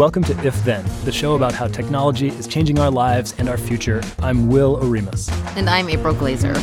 Welcome to If Then, the show about how technology is changing our lives and our future. I'm Will Oremus. And I'm April Glaser.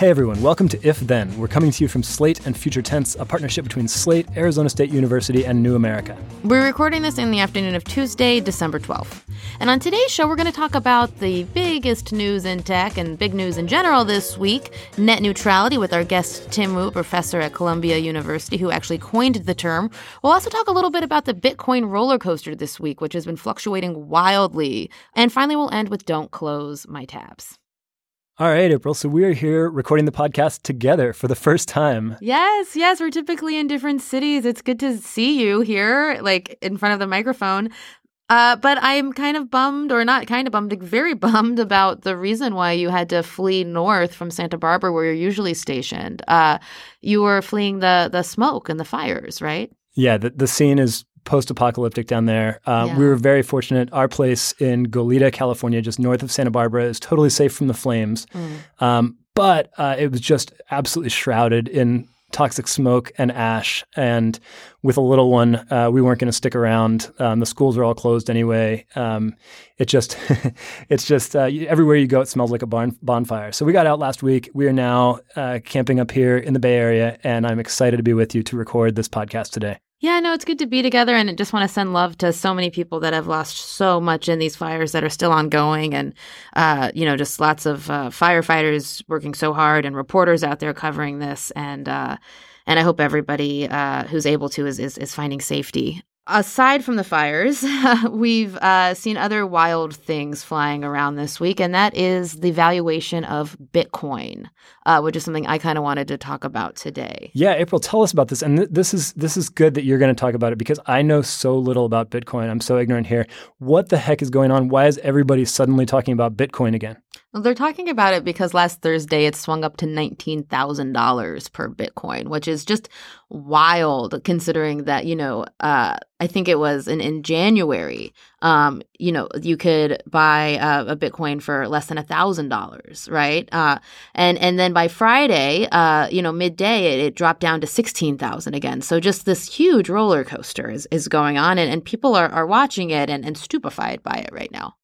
Hey everyone, welcome to If Then. We're coming to you from Slate and Future Tense, a partnership between Slate, Arizona State University, and New America. We're recording this in the afternoon of Tuesday, December 12th. And on today's show, we're going to talk about the biggest news in tech and big news in general this week net neutrality with our guest Tim Wu, professor at Columbia University, who actually coined the term. We'll also talk a little bit about the Bitcoin roller coaster this week, which has been fluctuating wildly. And finally, we'll end with Don't Close My Tabs. All right, April. So we are here recording the podcast together for the first time. Yes, yes. We're typically in different cities. It's good to see you here, like in front of the microphone. Uh, but I'm kind of bummed, or not kind of bummed, very bummed about the reason why you had to flee north from Santa Barbara, where you're usually stationed. Uh, you were fleeing the the smoke and the fires, right? Yeah, the, the scene is post-apocalyptic down there. Uh, yeah. We were very fortunate. Our place in Goleta, California, just north of Santa Barbara, is totally safe from the flames. Mm. Um, but uh, it was just absolutely shrouded in toxic smoke and ash. And with a little one, uh, we weren't going to stick around. Um, the schools are all closed anyway. Um, it just, it's just uh, everywhere you go, it smells like a barn, bonfire. So we got out last week. We are now uh, camping up here in the Bay Area, and I'm excited to be with you to record this podcast today. Yeah, no, it's good to be together and just want to send love to so many people that have lost so much in these fires that are still ongoing and, uh, you know, just lots of uh, firefighters working so hard and reporters out there covering this. And, uh, and I hope everybody uh, who's able to is, is, is finding safety aside from the fires, we've uh, seen other wild things flying around this week, and that is the valuation of Bitcoin, uh, which is something I kind of wanted to talk about today. Yeah, April, tell us about this. And th- this is this is good that you're going to talk about it because I know so little about Bitcoin. I'm so ignorant here. What the heck is going on? Why is everybody suddenly talking about Bitcoin again? They're talking about it because last Thursday it swung up to $19,000 per Bitcoin, which is just wild considering that, you know, uh, I think it was in, in January, um, you know, you could buy uh, a Bitcoin for less than $1,000, right? Uh, and, and then by Friday, uh, you know, midday, it, it dropped down to 16,000 again. So just this huge roller coaster is, is going on and, and people are, are watching it and, and stupefied by it right now.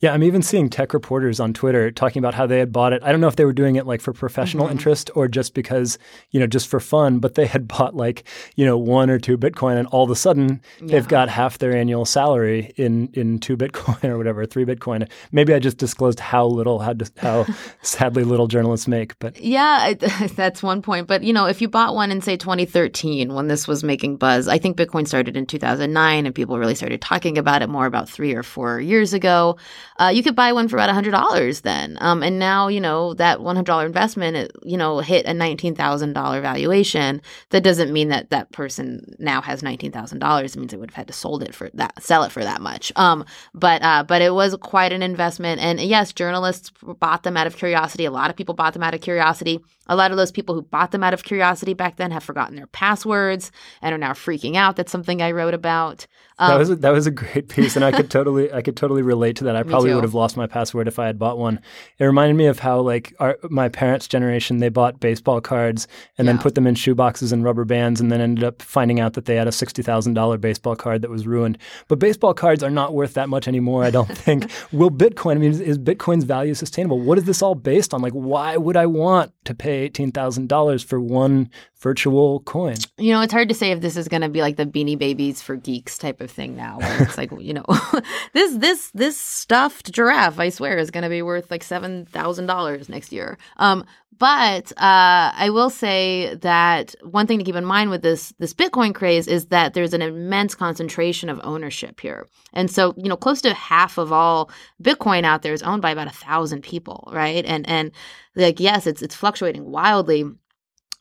Yeah, I'm even seeing tech reporters on Twitter talking about how they had bought it. I don't know if they were doing it like for professional mm-hmm. interest or just because, you know, just for fun, but they had bought like, you know, one or two Bitcoin and all of a sudden yeah. they've got half their annual salary in in two Bitcoin or whatever, three Bitcoin. Maybe I just disclosed how little, how, how sadly little journalists make. But yeah, that's one point. But, you know, if you bought one in, say, 2013 when this was making buzz, I think Bitcoin started in 2009 and people really started talking about it more about three or four years ago. Uh, you could buy one for about $100 then. Um, and now, you know, that $100 investment, it, you know, hit a $19,000 valuation. That doesn't mean that that person now has $19,000. It means they would have had to sold it for that, sell it for that much. Um, but, uh, but it was quite an investment. And yes, journalists bought them out of curiosity. A lot of people bought them out of curiosity. A lot of those people who bought them out of curiosity back then have forgotten their passwords and are now freaking out. That's something I wrote about. Um, that was a, that was a great piece, and I could totally I could totally relate to that. I probably would have lost my password if I had bought one. It reminded me of how like our, my parents' generation they bought baseball cards and yeah. then put them in shoeboxes and rubber bands, and then ended up finding out that they had a sixty thousand dollar baseball card that was ruined. But baseball cards are not worth that much anymore. I don't think. Will Bitcoin? I mean, is, is Bitcoin's value sustainable? What is this all based on? Like, why would I want to pay $18,000 for one virtual coin? You know, it's hard to say if this is going to be like the Beanie Babies for geeks type of of thing now. it's like you know, this this this stuffed giraffe, I swear, is going to be worth like seven thousand dollars next year. Um, but uh, I will say that one thing to keep in mind with this this Bitcoin craze is that there's an immense concentration of ownership here, and so you know, close to half of all Bitcoin out there is owned by about a thousand people, right? And and like yes, it's it's fluctuating wildly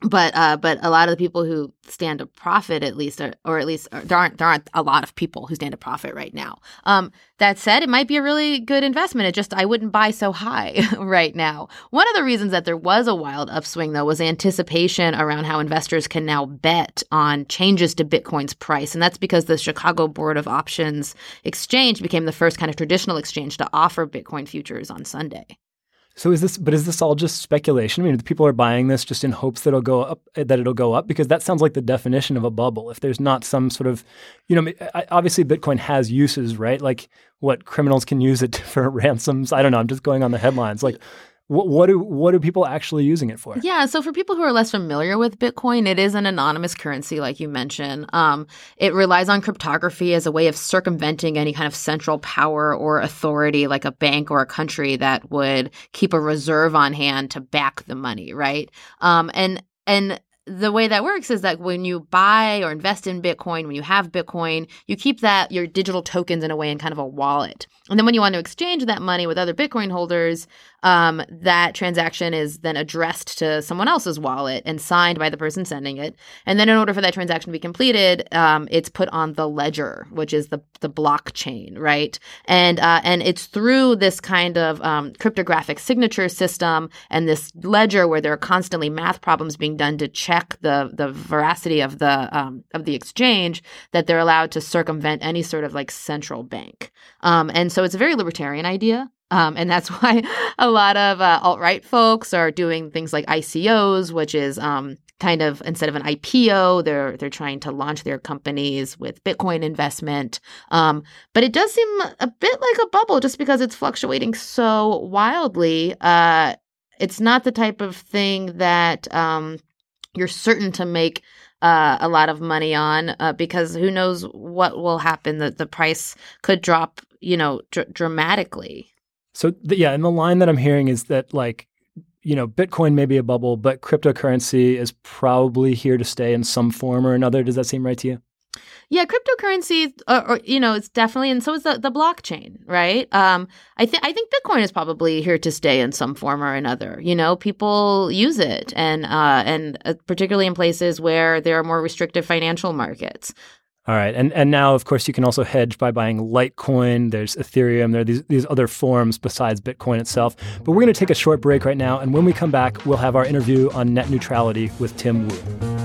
but uh, but a lot of the people who stand to profit, at least, or, or at least there aren't there aren't a lot of people who stand to profit right now. Um, that said, it might be a really good investment. It just I wouldn't buy so high right now. One of the reasons that there was a wild upswing though was anticipation around how investors can now bet on changes to Bitcoin's price, and that's because the Chicago Board of Options Exchange became the first kind of traditional exchange to offer Bitcoin futures on Sunday. So is this, but is this all just speculation? I mean, people are buying this just in hopes that it'll go up, that it'll go up, because that sounds like the definition of a bubble. If there's not some sort of, you know, obviously Bitcoin has uses, right? Like what criminals can use it for ransoms. I don't know. I'm just going on the headlines. Like what, what do what are people actually using it for? Yeah, so for people who are less familiar with Bitcoin, it is an anonymous currency, like you mentioned. Um, it relies on cryptography as a way of circumventing any kind of central power or authority, like a bank or a country that would keep a reserve on hand to back the money, right? Um, and and the way that works is that when you buy or invest in Bitcoin, when you have Bitcoin, you keep that your digital tokens in a way in kind of a wallet. And then when you want to exchange that money with other Bitcoin holders, um, that transaction is then addressed to someone else's wallet and signed by the person sending it. And then in order for that transaction to be completed, um, it's put on the ledger, which is the the blockchain, right? And uh, and it's through this kind of um, cryptographic signature system and this ledger where there are constantly math problems being done to check the the veracity of the um, of the exchange that they're allowed to circumvent any sort of like central bank. Um, and so it's a very libertarian idea. Um, and that's why a lot of uh, alt right folks are doing things like ICOs, which is um, kind of instead of an IPO, they're they're trying to launch their companies with Bitcoin investment. Um, but it does seem a bit like a bubble just because it's fluctuating so wildly. Uh, it's not the type of thing that um, you're certain to make uh, a lot of money on uh, because who knows what will happen. The the price could drop, you know, dr- dramatically. So the, yeah, and the line that I'm hearing is that like you know, Bitcoin may be a bubble, but cryptocurrency is probably here to stay in some form or another. Does that seem right to you? Yeah, cryptocurrency, or, or, you know, it's definitely, and so is the, the blockchain, right? Um, I think I think Bitcoin is probably here to stay in some form or another. You know, people use it, and uh, and uh, particularly in places where there are more restrictive financial markets. All right, and and now of course you can also hedge by buying Litecoin. There's Ethereum. There are these these other forms besides Bitcoin itself. But we're going to take a short break right now, and when we come back, we'll have our interview on net neutrality with Tim Wu.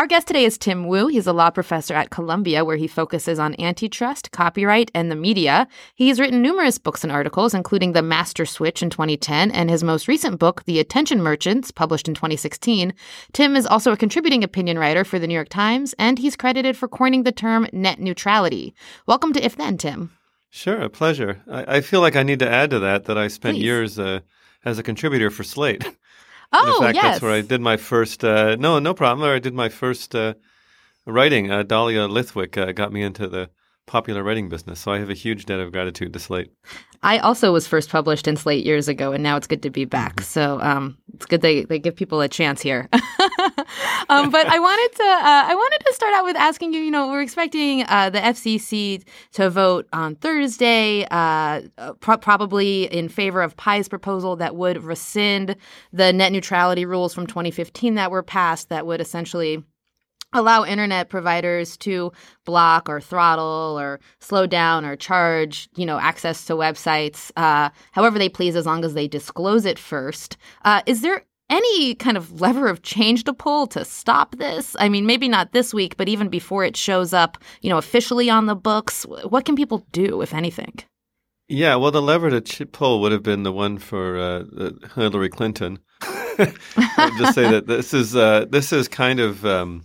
Our guest today is Tim Wu. He's a law professor at Columbia, where he focuses on antitrust, copyright, and the media. He's written numerous books and articles, including The Master Switch in 2010 and his most recent book, The Attention Merchants, published in 2016. Tim is also a contributing opinion writer for the New York Times, and he's credited for coining the term net neutrality. Welcome to If Then, Tim. Sure, a pleasure. I, I feel like I need to add to that that I spent Please. years uh, as a contributor for Slate. Oh, in fact, yes. that's where I did my first. Uh, no, no problem. Where I did my first uh, writing. Uh, Dahlia Lithwick uh, got me into the popular writing business, so I have a huge debt of gratitude to Slate. I also was first published in Slate years ago, and now it's good to be back. Mm-hmm. So um, it's good they, they give people a chance here. um, but I wanted to uh, I wanted to start out with asking you. You know, we're expecting uh, the FCC to vote on Thursday, uh, pro- probably in favor of Pai's proposal that would rescind the net neutrality rules from 2015 that were passed. That would essentially allow internet providers to block or throttle or slow down or charge you know access to websites uh, however they please as long as they disclose it first uh, is there any kind of lever of change to pull to stop this? I mean, maybe not this week, but even before it shows up, you know, officially on the books, what can people do, if anything? Yeah, well, the lever to pull would have been the one for uh, Hillary Clinton. I'll just say that this is uh, this is kind of um,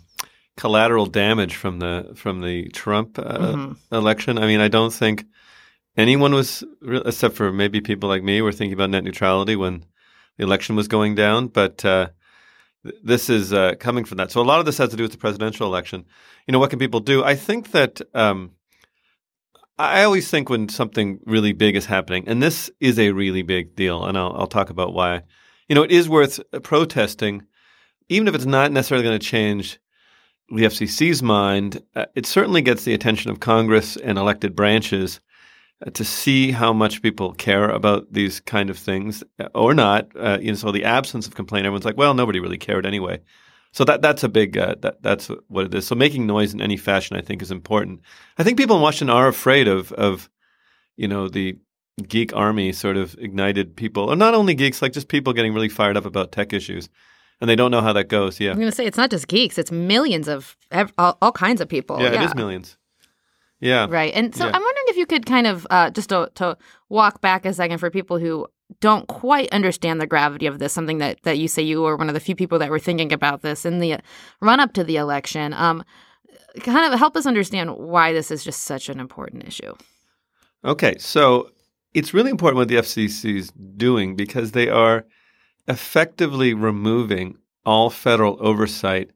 collateral damage from the from the Trump uh, mm-hmm. election. I mean, I don't think anyone was, except for maybe people like me, were thinking about net neutrality when the election was going down. But uh, this is uh, coming from that. So a lot of this has to do with the presidential election. You know, what can people do? I think that um, I always think when something really big is happening, and this is a really big deal, and I'll, I'll talk about why. You know, it is worth protesting, even if it's not necessarily going to change the FCC's mind. Uh, it certainly gets the attention of Congress and elected branches uh, to see how much people care about these kind of things uh, or not. Uh, you know, so the absence of complaint, everyone's like, well, nobody really cared anyway. So that that's a big uh, that that's what it is. So making noise in any fashion, I think, is important. I think people in Washington are afraid of of you know the geek army sort of ignited people, or not only geeks, like just people getting really fired up about tech issues, and they don't know how that goes. Yeah, I'm going to say it's not just geeks; it's millions of all, all kinds of people. Yeah, yeah, it is millions. Yeah. Right. And so yeah. I'm wondering if you could kind of uh, just to, to walk back a second for people who don't quite understand the gravity of this, something that, that you say you were one of the few people that were thinking about this in the run up to the election. Um, kind of help us understand why this is just such an important issue. Okay. So it's really important what the FCC is doing because they are effectively removing all federal oversight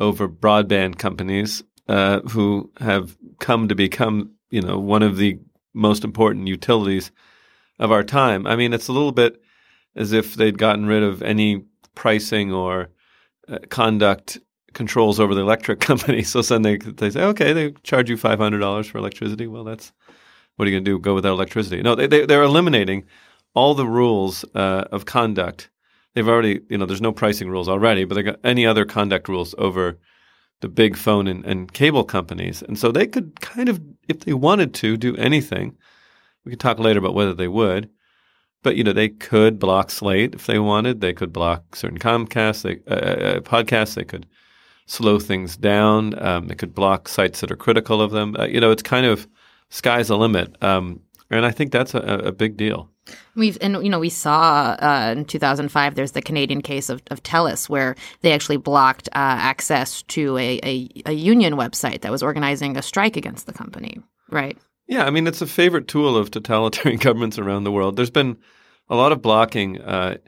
over broadband companies uh, who have come to become, you know, one of the most important utilities of our time. I mean, it's a little bit as if they'd gotten rid of any pricing or uh, conduct controls over the electric company. So suddenly they, they say, okay, they charge you five hundred dollars for electricity. Well, that's what are you going to do? Go without electricity? No, they, they they're eliminating all the rules uh, of conduct. They've already, you know, there's no pricing rules already, but they got any other conduct rules over the big phone and, and cable companies. And so they could kind of, if they wanted to, do anything. We could talk later about whether they would. But you know, they could block Slate if they wanted. They could block certain Comcast, they, uh, uh, uh, podcasts. They could slow things down. Um, they could block sites that are critical of them. Uh, you know, it's kind of sky's the limit, um, and I think that's a, a big deal. We've and you know we saw uh, in 2005 there's the Canadian case of, of TELUS where they actually blocked uh, access to a, a, a union website that was organizing a strike against the company, right? Yeah, I mean it's a favorite tool of totalitarian governments around the world. There's been a lot of blocking uh,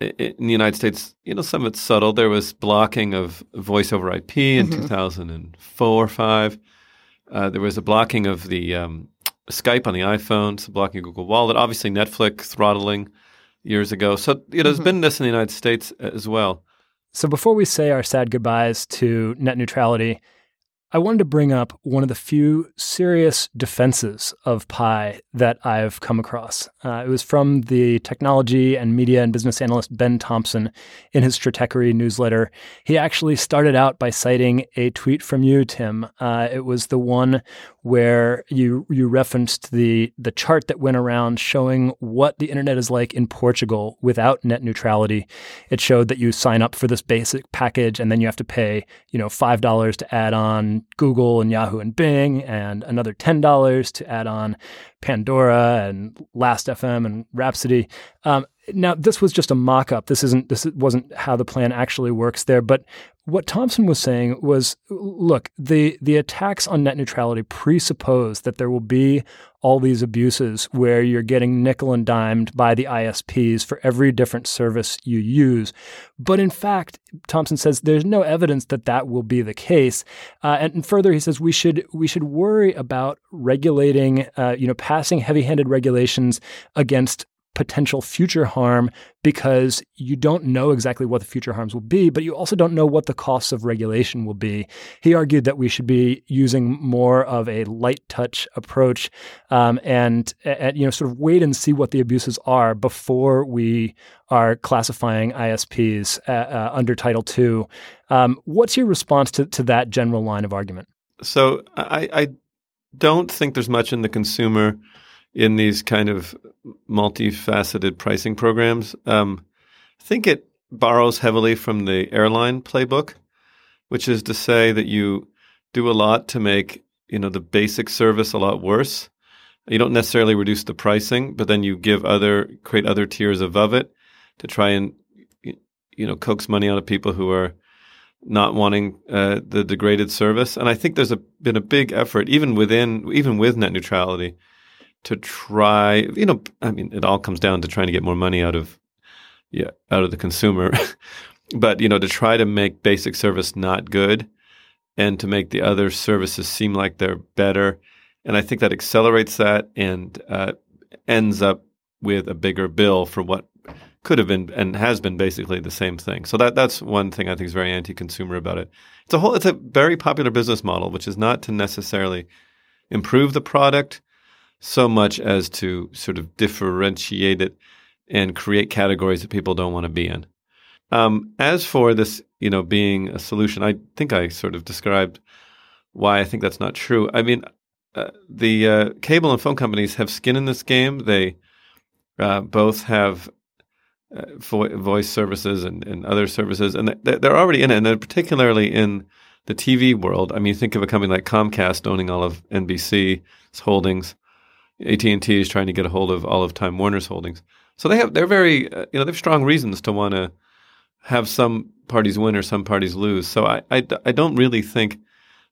in the United States. You know, some of it's subtle. There was blocking of voice over IP in mm-hmm. 2004 or five. Uh, there was a blocking of the um, Skype on the iPhone, so blocking Google Wallet, obviously Netflix throttling years ago. So you know, there's mm-hmm. been this in the United States as well. So before we say our sad goodbyes to net neutrality, I wanted to bring up one of the few serious defenses of Pai that I've come across. Uh, it was from the technology and media and business analyst Ben Thompson in his Stratechery newsletter. He actually started out by citing a tweet from you, Tim. Uh, it was the one where you you referenced the the chart that went around showing what the internet is like in Portugal without net neutrality. It showed that you sign up for this basic package and then you have to pay, you know, five dollars to add on Google and Yahoo and Bing, and another ten dollars to add on Pandora and Last.fm and Rhapsody. Um, now, this was just a mock-up. This isn't. This wasn't how the plan actually works there. But what Thompson was saying was, look, the the attacks on net neutrality presuppose that there will be all these abuses where you're getting nickel and dimed by the ISPs for every different service you use. But in fact, Thompson says there's no evidence that that will be the case. Uh, and, further, he says we should we should worry about regulating, uh, you know, passing heavy-handed regulations against potential future harm because you don't know exactly what the future harms will be, but you also don't know what the costs of regulation will be. He argued that we should be using more of a light touch approach um, and, and, you know, sort of wait and see what the abuses are before we are classifying ISPs uh, uh, under Title II. Um, what's your response to, to that general line of argument? So I, I don't think there's much in the consumer in these kind of multifaceted pricing programs. Um, I think it borrows heavily from the airline playbook, which is to say that you do a lot to make you know the basic service a lot worse. You don't necessarily reduce the pricing, but then you give other create other tiers above it to try and you know coax money out of people who are not wanting uh, the degraded service. And I think there's a, been a big effort, even within, even with net neutrality, to try. You know, I mean, it all comes down to trying to get more money out of, yeah, out of the consumer. but you know, to try to make basic service not good, and to make the other services seem like they're better. And I think that accelerates that and uh, ends up with a bigger bill for what could have been and has been basically the same thing. So that that's one thing I think is very anti-consumer about it. It's a whole it's a very popular business model, which is not to necessarily improve the product so much as to sort of differentiate it and create categories that people don't want to be in. Um, as for this, you know, being a solution, I think I sort of described why I think that's not true. I mean, uh, the uh, cable and phone companies have skin in this game. They uh, both have uh, vo- voice services and, and other services, and they're already in it, and they're particularly in the TV world. I mean, think of a company like Comcast owning all of NBC's holdings. AT and T is trying to get a hold of all of Time Warner's holdings. So they have they're very uh, you know they have strong reasons to want to have some parties win or some parties lose. So I, I, I don't really think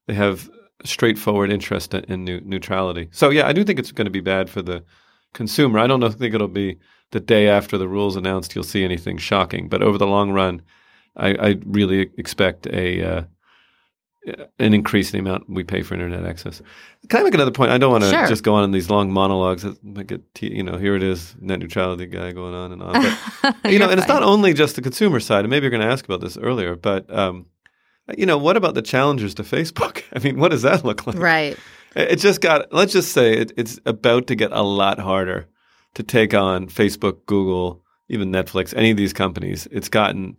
they have straightforward interest in new, neutrality. So yeah, I do think it's going to be bad for the consumer. I don't know, think it'll be the day after the rules announced you'll see anything shocking. But over the long run, I, I really expect a uh, an increase in the amount we pay for internet access. Can I make another point? I don't want to sure. just go on in these long monologues. Like a, you know, here it is, net neutrality guy going on and on. But, you know, and it's not only just the consumer side. And maybe you're going to ask about this earlier, but um, you know, what about the challengers to Facebook? I mean, what does that look like? Right. It just got. Let's just say it, it's about to get a lot harder to take on Facebook, Google, even Netflix, any of these companies. It's gotten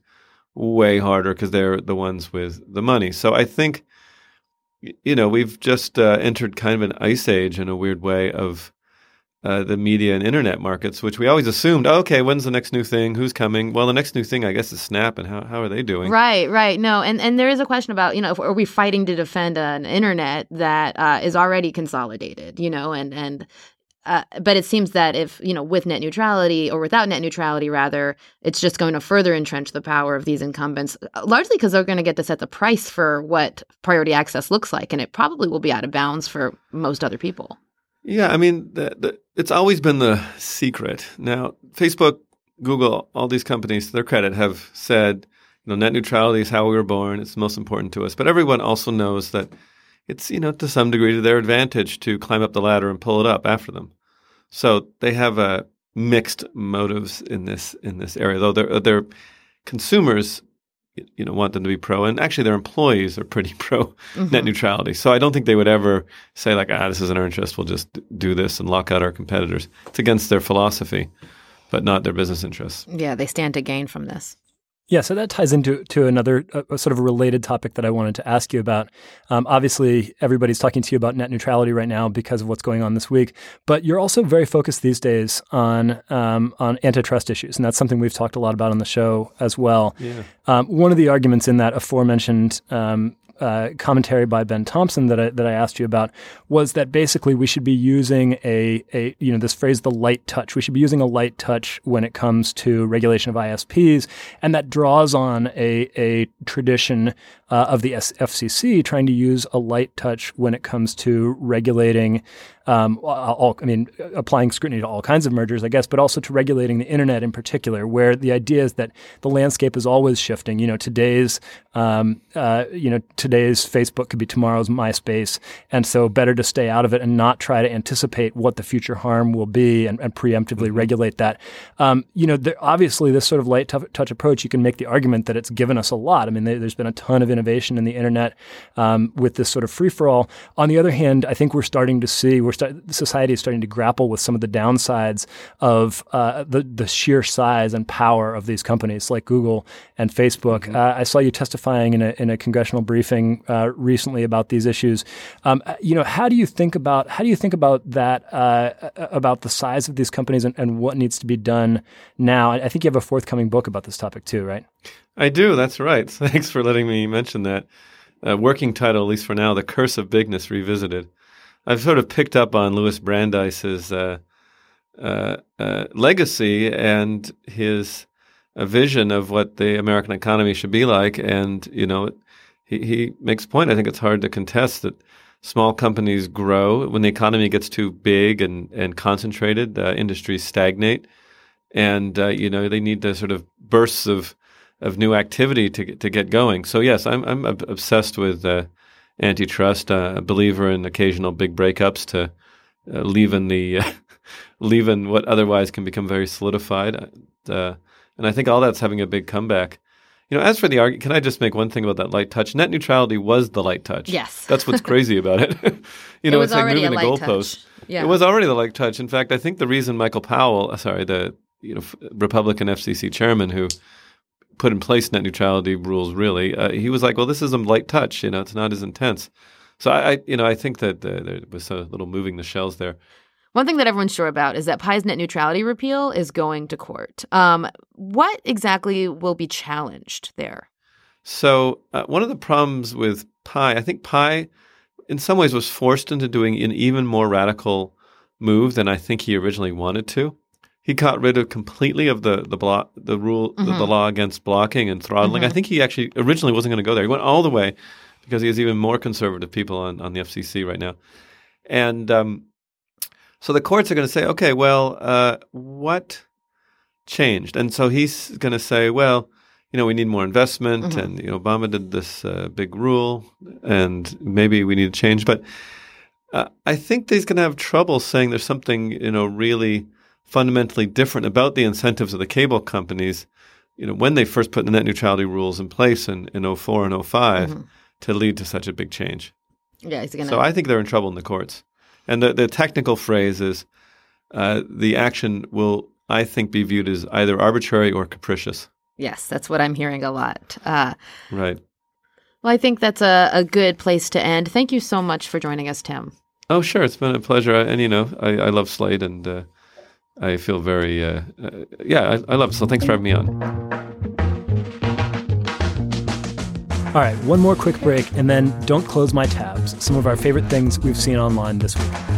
way harder because they're the ones with the money. So I think, you know, we've just uh, entered kind of an ice age in a weird way of uh, the media and internet markets, which we always assumed, oh, okay, when's the next new thing? Who's coming? Well, the next new thing, I guess, is Snap, and how, how are they doing? Right, right. No, and, and there is a question about, you know, if, are we fighting to defend an internet that uh, is already consolidated, you know, and, and uh, but it seems that if you know with net neutrality or without net neutrality rather it's just going to further entrench the power of these incumbents uh, largely because they're going to get to set the price for what priority access looks like and it probably will be out of bounds for most other people. Yeah i mean the, the, it's always been the secret. Now facebook google all these companies to their credit have said you know net neutrality is how we were born it's most important to us. But everyone also knows that it's you know to some degree to their advantage to climb up the ladder and pull it up after them so they have uh, mixed motives in this in this area, though their their consumers, you know, want them to be pro, and actually their employees are pretty pro mm-hmm. net neutrality. So I don't think they would ever say like, ah, this is in our interest. We'll just do this and lock out our competitors. It's against their philosophy, but not their business interests. Yeah, they stand to gain from this. Yeah, so that ties into to another uh, sort of a related topic that I wanted to ask you about. Um, obviously, everybody's talking to you about net neutrality right now because of what's going on this week, but you're also very focused these days on um, on antitrust issues, and that's something we've talked a lot about on the show as well. Yeah. Um, one of the arguments in that aforementioned um, uh, commentary by Ben Thompson that I, that I asked you about was that basically we should be using a, a you know this phrase the light touch. We should be using a light touch when it comes to regulation of ISPs, and that draws on a a tradition uh, of the FCC trying to use a light touch when it comes to regulating um, all, I mean, applying scrutiny to all kinds of mergers, I guess, but also to regulating the internet in particular, where the idea is that the landscape is always shifting. You know, today's, um, uh, you know, today's Facebook could be tomorrow's MySpace, and so better to stay out of it and not try to anticipate what the future harm will be and, and preemptively mm-hmm. regulate that. Um, you know, there, obviously, this sort of light t- touch approach, you can make the argument that it's given us a lot. I mean, there, has been a ton of innovation in the internet um, with this sort of free for all. On the other hand, I think we're starting to see we're start, society is starting to grapple with some of the downsides of uh, the the sheer size and power of these companies like Google and Facebook. Mm-hmm. Uh, I saw you testifying in a in a congressional briefing uh, recently about these issues. Um, uh, you know, how do you think about how do you think about that uh, about the size of these companies and, and what needs to be done now? I think you have a forthcoming book about this topic too, right? I do. That's right. Thanks for letting me mention that. Uh, working title, at least for now, The Curse of Bigness Revisited. I've sort of picked up on Louis Brandeis's uh, uh, uh, legacy and his uh, vision of what the American economy should be like. And, you know, he, he makes a point. I think it's hard to contest that small companies grow. When the economy gets too big and, and concentrated, industries stagnate. And, uh, you know, they need the sort of bursts of, of new activity to, to get going. So, yes, I'm, I'm obsessed with antitrust, uh, a believer in occasional big breakups to uh, leaven the uh, leaven what otherwise can become very solidified. Uh, and I think all that's having a big comeback. You know, as for the argument, can I just make one thing about that light touch? Net neutrality was the light touch. Yes, that's what's crazy about it. you know, it it's like moving a, a goalpost. Yeah. It was already the light touch. In fact, I think the reason Michael Powell, uh, sorry, the you know Republican FCC chairman who put in place net neutrality rules, really, uh, he was like, "Well, this is a light touch. You know, it's not as intense." So I, I you know, I think that uh, there was a little moving the shells there. One thing that everyone's sure about is that Pai's net neutrality repeal is going to court. Um, what exactly will be challenged there? So uh, one of the problems with Pai, I think Pai, in some ways, was forced into doing an even more radical move than I think he originally wanted to he got rid of completely of the the block the rule mm-hmm. the, the, mm-hmm. law against blocking and throttling. Mm-hmm. I think he actually originally wasn't going to go there. He went all the way because he has even more conservative people on on the FCC right now, and um, so the courts are going to say, okay, well, uh, what changed? And so he's going to say, well, you know, we need more investment, mm-hmm. and you know, Obama did this uh, big rule, and maybe we need to change. But uh, I think he's going to have trouble saying there's something you know really fundamentally different about the incentives of the cable companies, you know, when they first put the net neutrality rules in place in, in 04 and 5 mm-hmm. to lead to such a big change. Yeah, he's gonna... So I think they're in trouble in the courts. And the, the technical phrase is uh, the action will, I think, be viewed as either arbitrary or capricious. Yes, that's what I'm hearing a lot. Uh, right. Well, I think that's a, a good place to end. Thank you so much for joining us, Tim. Oh, sure. It's been a pleasure. And, you know, I, I love Slate and uh, I feel very, uh, uh, yeah, I, I love it. So thanks for having me on. All right, one more quick break, and then don't close my tabs. Some of our favorite things we've seen online this week.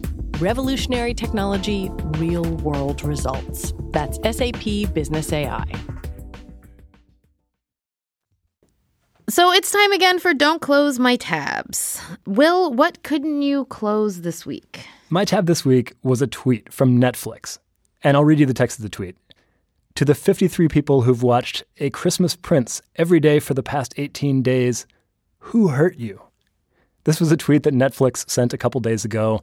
Revolutionary technology, real world results. That's SAP Business AI. So it's time again for Don't Close My Tabs. Will, what couldn't you close this week? My tab this week was a tweet from Netflix. And I'll read you the text of the tweet. To the 53 people who've watched A Christmas Prince every day for the past 18 days, Who hurt you? This was a tweet that Netflix sent a couple days ago.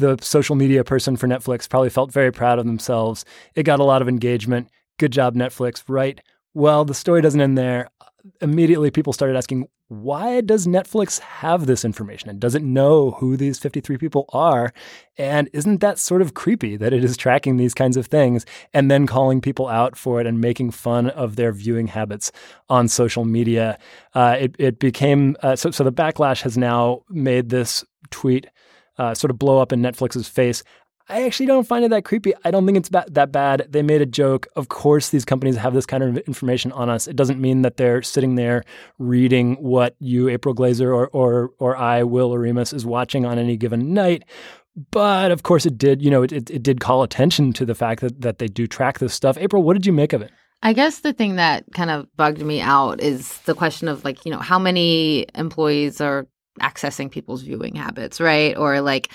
The social media person for Netflix probably felt very proud of themselves. It got a lot of engagement. Good job, Netflix, right? Well, the story doesn't end there. Immediately, people started asking, why does Netflix have this information and does it know who these 53 people are? And isn't that sort of creepy that it is tracking these kinds of things and then calling people out for it and making fun of their viewing habits on social media? Uh, it, it became uh, so, so the backlash has now made this tweet uh, sort of blow up in Netflix's face. I actually don't find it that creepy. I don't think it's ba- that bad. They made a joke. Of course, these companies have this kind of information on us. It doesn't mean that they're sitting there reading what you, April Glaser, or or or I, Will Oremus, is watching on any given night. But of course, it did. You know, it, it, it did call attention to the fact that that they do track this stuff. April, what did you make of it? I guess the thing that kind of bugged me out is the question of like, you know, how many employees are accessing people's viewing habits, right? Or like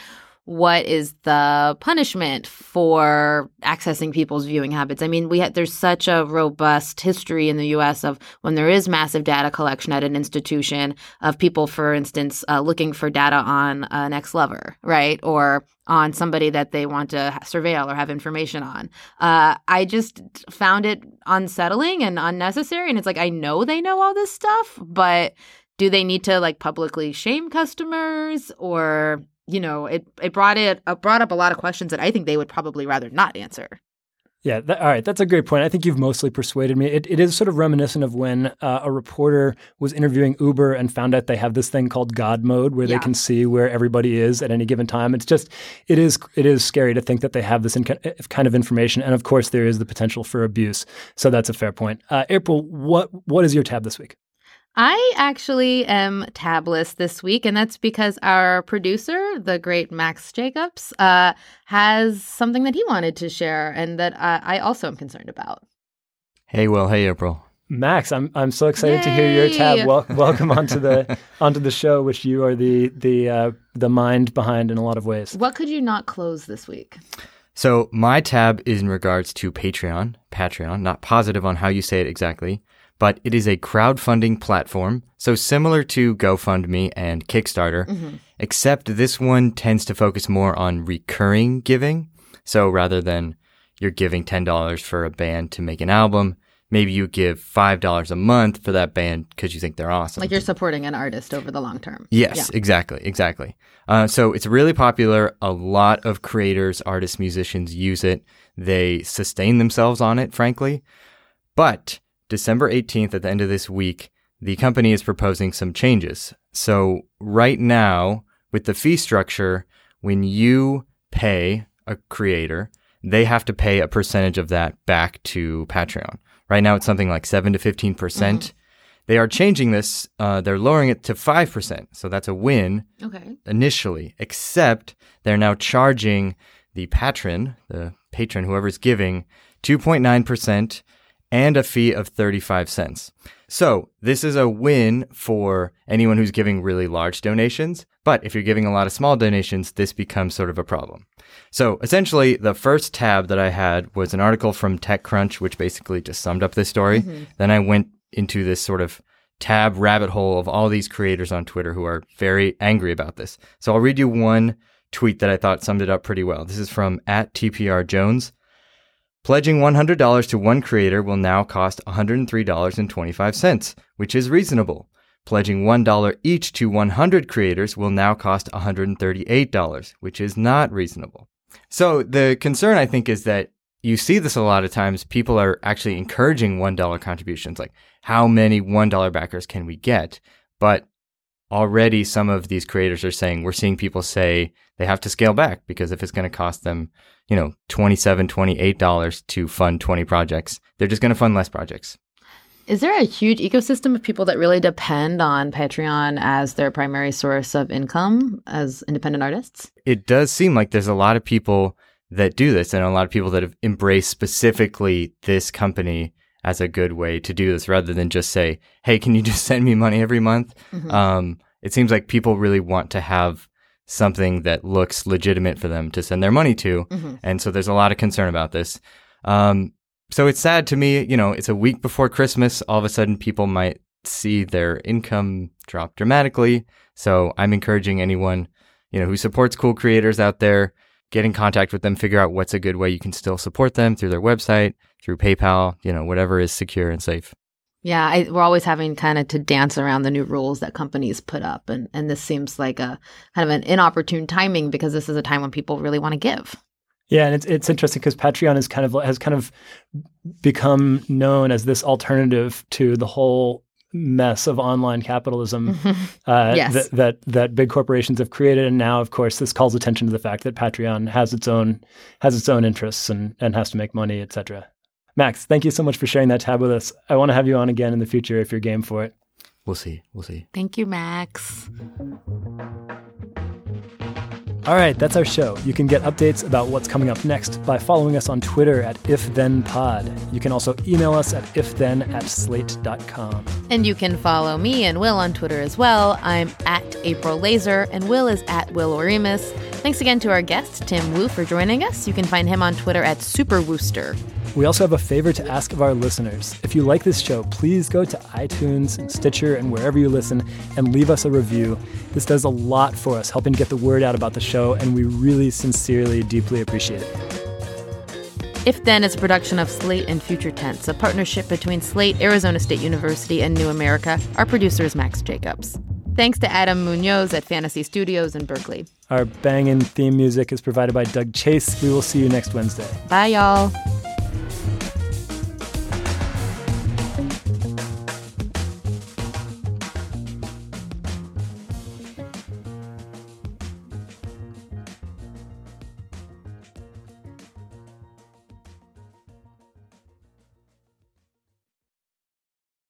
what is the punishment for accessing people's viewing habits? I mean, we ha- there's such a robust history in the U.S. of when there is massive data collection at an institution of people, for instance, uh, looking for data on an ex-lover, right, or on somebody that they want to surveil or have information on. Uh, I just found it unsettling and unnecessary, and it's like I know they know all this stuff, but do they need to like publicly shame customers or you know, it it brought it uh, brought up a lot of questions that I think they would probably rather not answer. Yeah, that, all right. That's a great point. I think you've mostly persuaded me. It, it is sort of reminiscent of when uh, a reporter was interviewing Uber and found out they have this thing called God mode, where yeah. they can see where everybody is at any given time. It's just, it is, it is scary to think that they have this in, kind of information, and of course, there is the potential for abuse. So that's a fair point. Uh, April, what what is your tab this week? I actually am tabless this week, and that's because our producer, the great Max Jacobs, uh, has something that he wanted to share and that uh, I also am concerned about. Hey, Will. Hey, April. Max, I'm I'm so excited Yay! to hear your tab. Wel- welcome onto the onto the show, which you are the the uh, the mind behind in a lot of ways. What could you not close this week? So my tab is in regards to Patreon. Patreon, not positive on how you say it exactly but it is a crowdfunding platform, so similar to GoFundMe and Kickstarter, mm-hmm. except this one tends to focus more on recurring giving. So rather than you're giving $10 for a band to make an album, maybe you give $5 a month for that band because you think they're awesome. Like you're supporting an artist over the long term. Yes, yeah. exactly, exactly. Uh, so it's really popular. A lot of creators, artists, musicians use it. They sustain themselves on it, frankly. But December 18th, at the end of this week, the company is proposing some changes. So, right now, with the fee structure, when you pay a creator, they have to pay a percentage of that back to Patreon. Right now, it's something like 7 to 15%. percent mm hmm They are changing this, uh, they're lowering it to 5%. So, that's a win okay. initially, except they're now charging the patron, the patron, whoever's giving, 2.9% and a fee of 35 cents. So this is a win for anyone who's giving really large donations. But if you're giving a lot of small donations, this becomes sort of a problem. So essentially, the first tab that I had was an article from TechCrunch, which basically just summed up this story. Mm-hmm. Then I went into this sort of tab rabbit hole of all these creators on Twitter who are very angry about this. So I'll read you one tweet that I thought summed it up pretty well. This is from at TPR Jones. Pledging $100 to one creator will now cost $103.25, which is reasonable. Pledging $1 each to 100 creators will now cost $138, which is not reasonable. So the concern, I think, is that you see this a lot of times. People are actually encouraging $1 contributions, like how many $1 backers can we get? But already some of these creators are saying, we're seeing people say they have to scale back because if it's going to cost them you know, $27, $28 to fund 20 projects. They're just going to fund less projects. Is there a huge ecosystem of people that really depend on Patreon as their primary source of income as independent artists? It does seem like there's a lot of people that do this and a lot of people that have embraced specifically this company as a good way to do this rather than just say, hey, can you just send me money every month? Mm-hmm. Um, it seems like people really want to have something that looks legitimate for them to send their money to. Mm-hmm. And so there's a lot of concern about this. Um, so it's sad to me, you know, it's a week before Christmas. All of a sudden, people might see their income drop dramatically. So I'm encouraging anyone, you know, who supports cool creators out there, get in contact with them, figure out what's a good way you can still support them through their website, through PayPal, you know, whatever is secure and safe. Yeah, I, we're always having kind of to dance around the new rules that companies put up, and and this seems like a kind of an inopportune timing because this is a time when people really want to give. Yeah, and it's it's interesting because Patreon is kind of has kind of become known as this alternative to the whole mess of online capitalism uh, Yes. that, that that big corporations have created, and now, of course, this calls attention to the fact that Patreon has its own has its own interests and and has to make money, etc. Max, thank you so much for sharing that tab with us. I want to have you on again in the future if you're game for it. We'll see. We'll see. Thank you, Max. All right, that's our show. You can get updates about what's coming up next by following us on Twitter at IfThenPod. You can also email us at ifthen at slate.com. And you can follow me and Will on Twitter as well. I'm at April Laser, and Will is at Will Oremus. Thanks again to our guest, Tim Wu, for joining us. You can find him on Twitter at SuperWuster. We also have a favor to ask of our listeners. If you like this show, please go to iTunes and Stitcher and wherever you listen and leave us a review. This does a lot for us, helping get the word out about the show, and we really sincerely, deeply appreciate it. If Then is a production of Slate and Future Tense, a partnership between Slate, Arizona State University, and New America. Our producer is Max Jacobs. Thanks to Adam Munoz at Fantasy Studios in Berkeley. Our bangin' theme music is provided by Doug Chase. We will see you next Wednesday. Bye, y'all.